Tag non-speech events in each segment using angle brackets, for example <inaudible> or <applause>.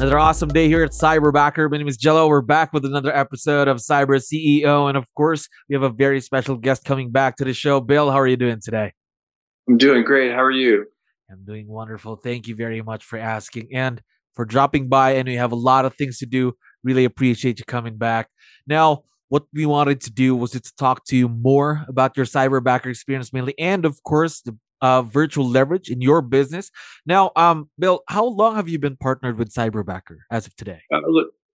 Another awesome day here at Cyberbacker. My name is Jello. We're back with another episode of Cyber CEO. And of course, we have a very special guest coming back to the show. Bill, how are you doing today? I'm doing great. How are you? I'm doing wonderful. Thank you very much for asking and for dropping by. And we have a lot of things to do. Really appreciate you coming back. Now, what we wanted to do was to talk to you more about your cyberbacker experience mainly and of course the uh, virtual leverage in your business. Now, um, Bill, how long have you been partnered with Cyberbacker as of today? Uh,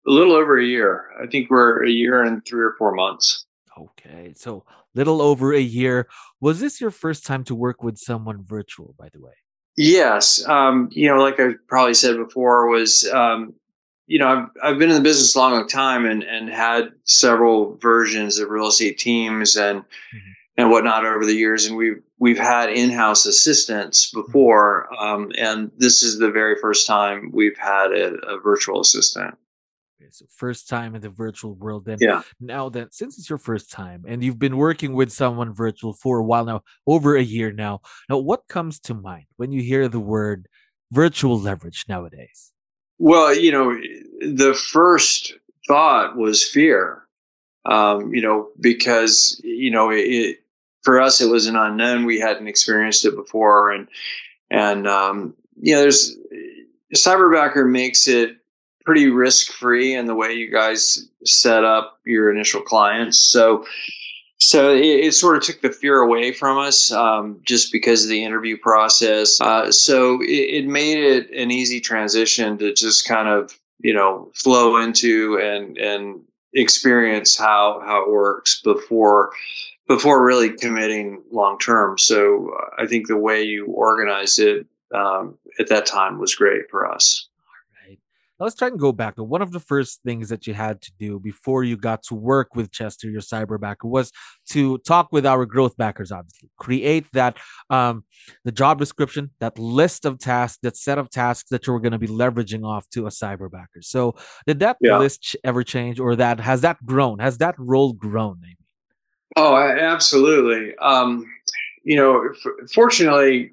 a little over a year. I think we're a year and three or four months. Okay, so little over a year. Was this your first time to work with someone virtual, by the way? Yes. Um, you know, like I probably said before, was um, you know, I've I've been in the business a long, long time and and had several versions of real estate teams and mm-hmm. and whatnot over the years, and we've we've had in-house assistants before, um, and this is the very first time we've had a, a virtual assistant. Okay, so first time in the virtual world. Then, yeah. Now, then, since it's your first time and you've been working with someone virtual for a while now, over a year now, now what comes to mind when you hear the word virtual leverage nowadays? Well, you know, the first thought was fear. Um, you know, because you know it, for us it was an unknown. We hadn't experienced it before. And and um, you know there's cyberbacker makes it pretty risk free in the way you guys set up your initial clients. So so it, it, sort of took the fear away from us um, just because of the interview process. Uh, so it, it made it an easy transition to just kind of you know flow into and and experience how how it works before before really committing long term. So uh, I think the way you organized it um, at that time was great for us. All right. Now let's try and go back to one of the first things that you had to do before you got to work with Chester, your cyberbacker, was to talk with our growth backers. Obviously, create that um, the job description, that list of tasks, that set of tasks that you were going to be leveraging off to a cyberbacker. So, did that yeah. list ever change, or that has that grown? Has that role grown? Maybe? Oh, absolutely. Um, you know, f- fortunately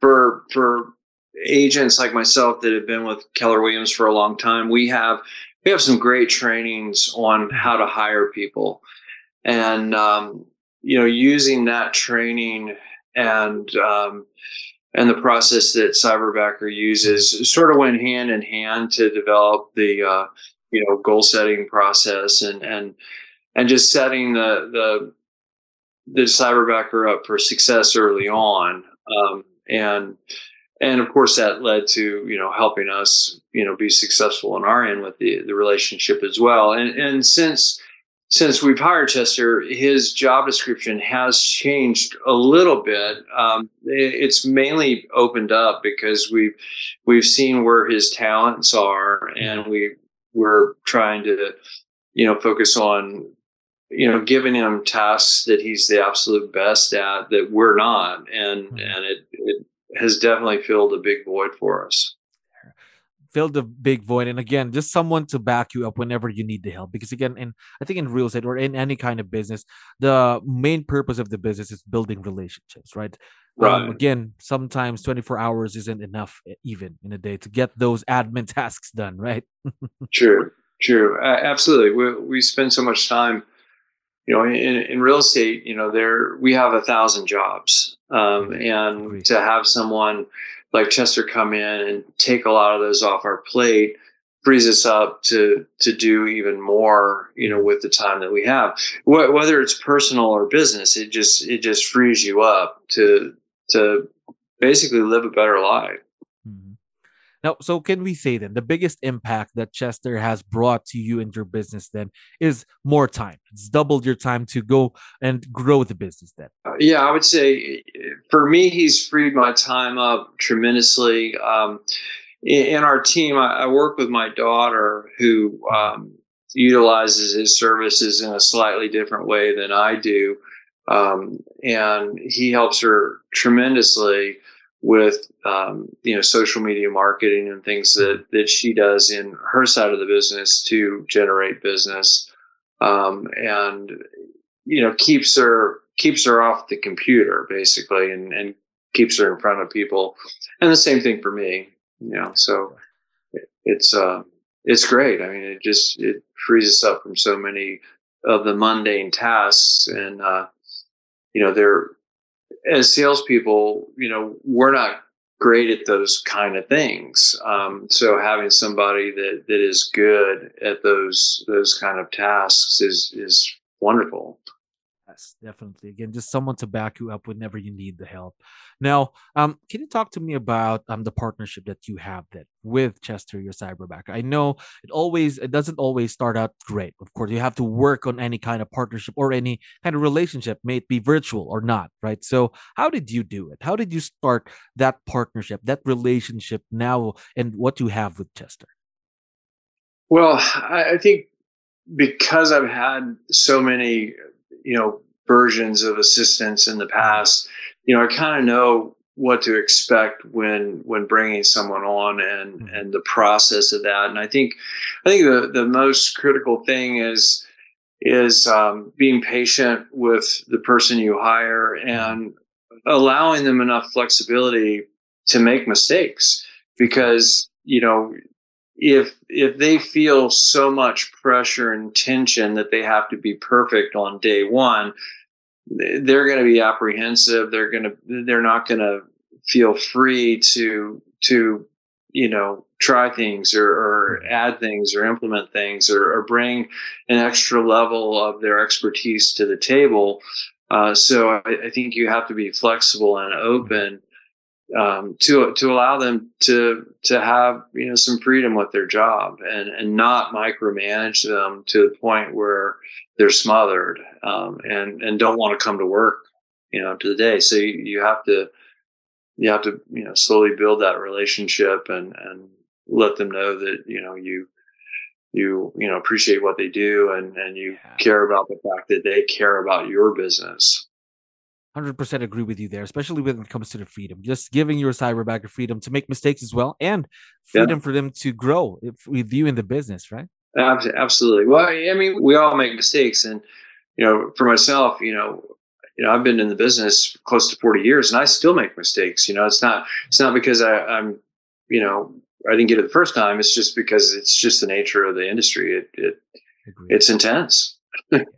for for agents like myself that have been with Keller Williams for a long time, we have we have some great trainings on how to hire people, and um, you know, using that training and um, and the process that Cyberbacker uses sort of went hand in hand to develop the uh, you know goal setting process and and and just setting the the the cyberbacker up for success early on um, and and of course that led to you know helping us you know be successful on our end with the the relationship as well and and since since we've hired Chester, his job description has changed a little bit. Um, it, it's mainly opened up because we've we've seen where his talents are, and we we're trying to you know focus on you know, giving him tasks that he's the absolute best at that we're not, and mm-hmm. and it it has definitely filled a big void for us. Filled a big void, and again, just someone to back you up whenever you need the help. Because again, in I think in real estate or in any kind of business, the main purpose of the business is building relationships, right? Um, right. Um, again, sometimes 24 hours isn't enough, even in a day, to get those admin <laughs> tasks done, right? <laughs> true, true, uh, absolutely. We we spend so much time you know, in, in real estate, you know, there we have a thousand jobs, um, and to have someone like Chester come in and take a lot of those off our plate frees us up to to do even more, you know, with the time that we have. Wh- whether it's personal or business, it just it just frees you up to to basically live a better life. Now, so can we say then the biggest impact that Chester has brought to you and your business then is more time? It's doubled your time to go and grow the business then. Uh, yeah, I would say for me, he's freed my time up tremendously. Um, in, our team, I, I, work with my daughter who um, utilizes his services in a slightly different way than I do. Um, and he helps her tremendously with um, you know social media marketing and things that that she does in her side of the business to generate business um, and you know keeps her keeps her off the computer basically and, and keeps her in front of people. And the same thing for me you know so it's uh it's great. I mean it just it frees us up from so many of the mundane tasks and uh you know they're as salespeople, you know, we're not great at those kind of things. Um, so having somebody that that is good at those those kind of tasks is is wonderful. Yes, definitely. Again, just someone to back you up whenever you need the help. Now, um, can you talk to me about um the partnership that you have that with Chester, your cyberbacker? I know it always it doesn't always start out great. Of course, you have to work on any kind of partnership or any kind of relationship, may it be virtual or not, right? So, how did you do it? How did you start that partnership, that relationship now, and what you have with Chester? Well, I think because I've had so many, you know, versions of assistants in the past, you know, I kind of know what to expect when when bringing someone on and mm-hmm. and the process of that. And I think I think the the most critical thing is is um, being patient with the person you hire mm-hmm. and allowing them enough flexibility to make mistakes because you know if if they feel so much pressure and tension that they have to be perfect on day one they're going to be apprehensive. They're going to they're not going to feel free to to you know try things or, or add things or implement things or, or, bring an extra level of their expertise to the table. Uh, so I, I, think you have to be flexible and open um, to to allow them to to have you know some freedom with their job and and not micromanage them to the point where they're smothered um, and and don't want to come to work you know to the day so you, you have to you have to you know slowly build that relationship and and let them know that you know you you you know appreciate what they do and and you yeah. care about the fact that they care about your business 100% agree with you there, especially when it comes to the freedom. Just giving your cyberbacker freedom to make mistakes as well and freedom yeah. for them to grow with you in the business, right? Absolutely. Well, I mean, we all make mistakes. And, you know, for myself, you know, you know, I've been in the business close to 40 years and I still make mistakes. You know, it's not, it's not because I, I'm, you know, I didn't get it the first time. It's just because it's just the nature of the industry. It, it it's intense. <laughs>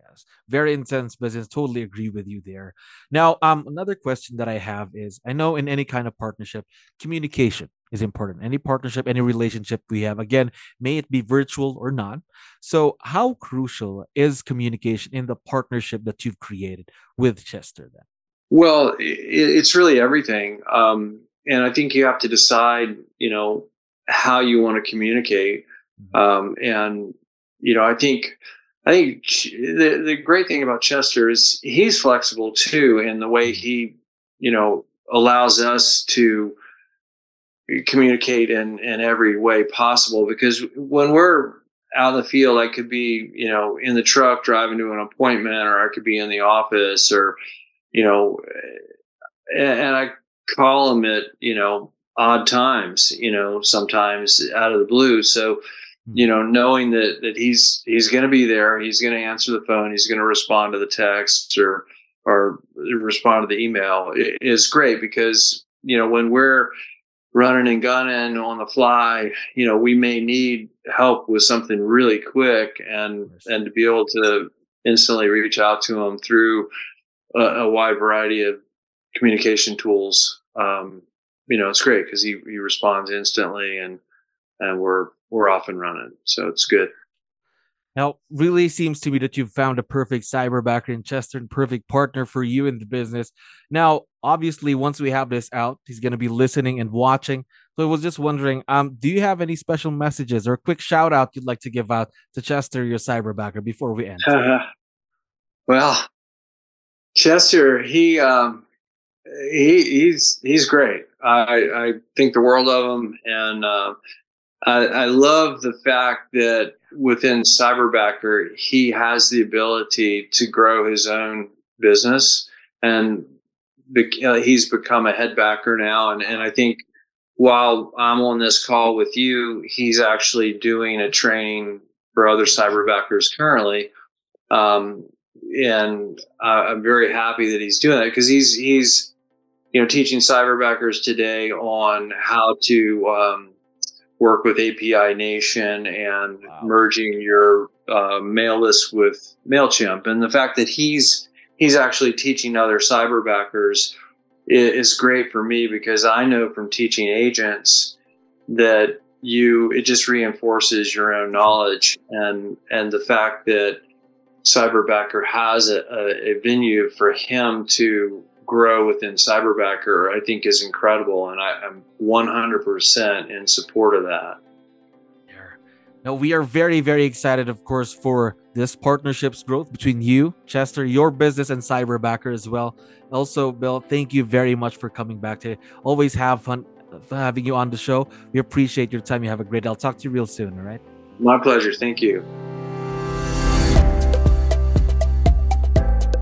very intense business. Totally agree with you there. Now, um, another question that I have is I know in any kind of partnership, communication is important. Any partnership, any relationship we have, again, may it be virtual or not. So, how crucial is communication in the partnership that you've created with Chester then? Well, it's really everything. Um, and I think you have to decide, you know, how you want to communicate. Mm-hmm. Um, and, you know, I think I think the the great thing about Chester is he's flexible too in the way he, you know, allows us to communicate in in every way possible. Because when we're out in the field, I could be, you know, in the truck driving to an appointment, or I could be in the office, or, you know, and, and I call him at, you know, odd times, you know, sometimes out of the blue. So you know, knowing that that he's he's going to be there, he's going to answer the phone, he's going to respond to the text or or respond to the email is great because you know when we're running and gunning on the fly, you know, we may need help with something really quick and and to be able to instantly reach out to him through a, a wide variety of communication tools. Um, you know, it's great because he, he responds instantly and and we're we're off and running. So it's good. Now, really seems to me that you've found a perfect cyberbacker in Chester and perfect partner for you in the business. Now, obviously, once we have this out, he's going to be listening and watching. So I was just wondering, um, do you have any special messages or a quick shout out you'd like to give out to Chester, your cyberbacker, before we end? Uh, <laughs> well, Chester, he um, he, he's he's great. I, I think the world of him, and uh, I, I love the fact that within Cyberbacker, he has the ability to grow his own business, and be, uh, he's become a head backer now. And and I think while I'm on this call with you, he's actually doing a training for other cyberbackers currently. Um, and uh, I'm very happy that he's doing that because he's he's you know teaching cyberbackers today on how to um, work with API Nation and wow. merging your uh, mail list with Mailchimp, and the fact that he's he's actually teaching other cyberbackers is, is great for me because I know from teaching agents that you it just reinforces your own knowledge and and the fact that cyberbacker has a, a venue for him to grow within cyberbacker i think is incredible and I, i'm 100% in support of that now, we are very, very excited, of course, for this partnership's growth between you, Chester, your business, and Cyberbacker as well. Also, Bill, thank you very much for coming back today. Always have fun uh, having you on the show. We appreciate your time. You have a great day. I'll talk to you real soon. All right. My pleasure. Thank you.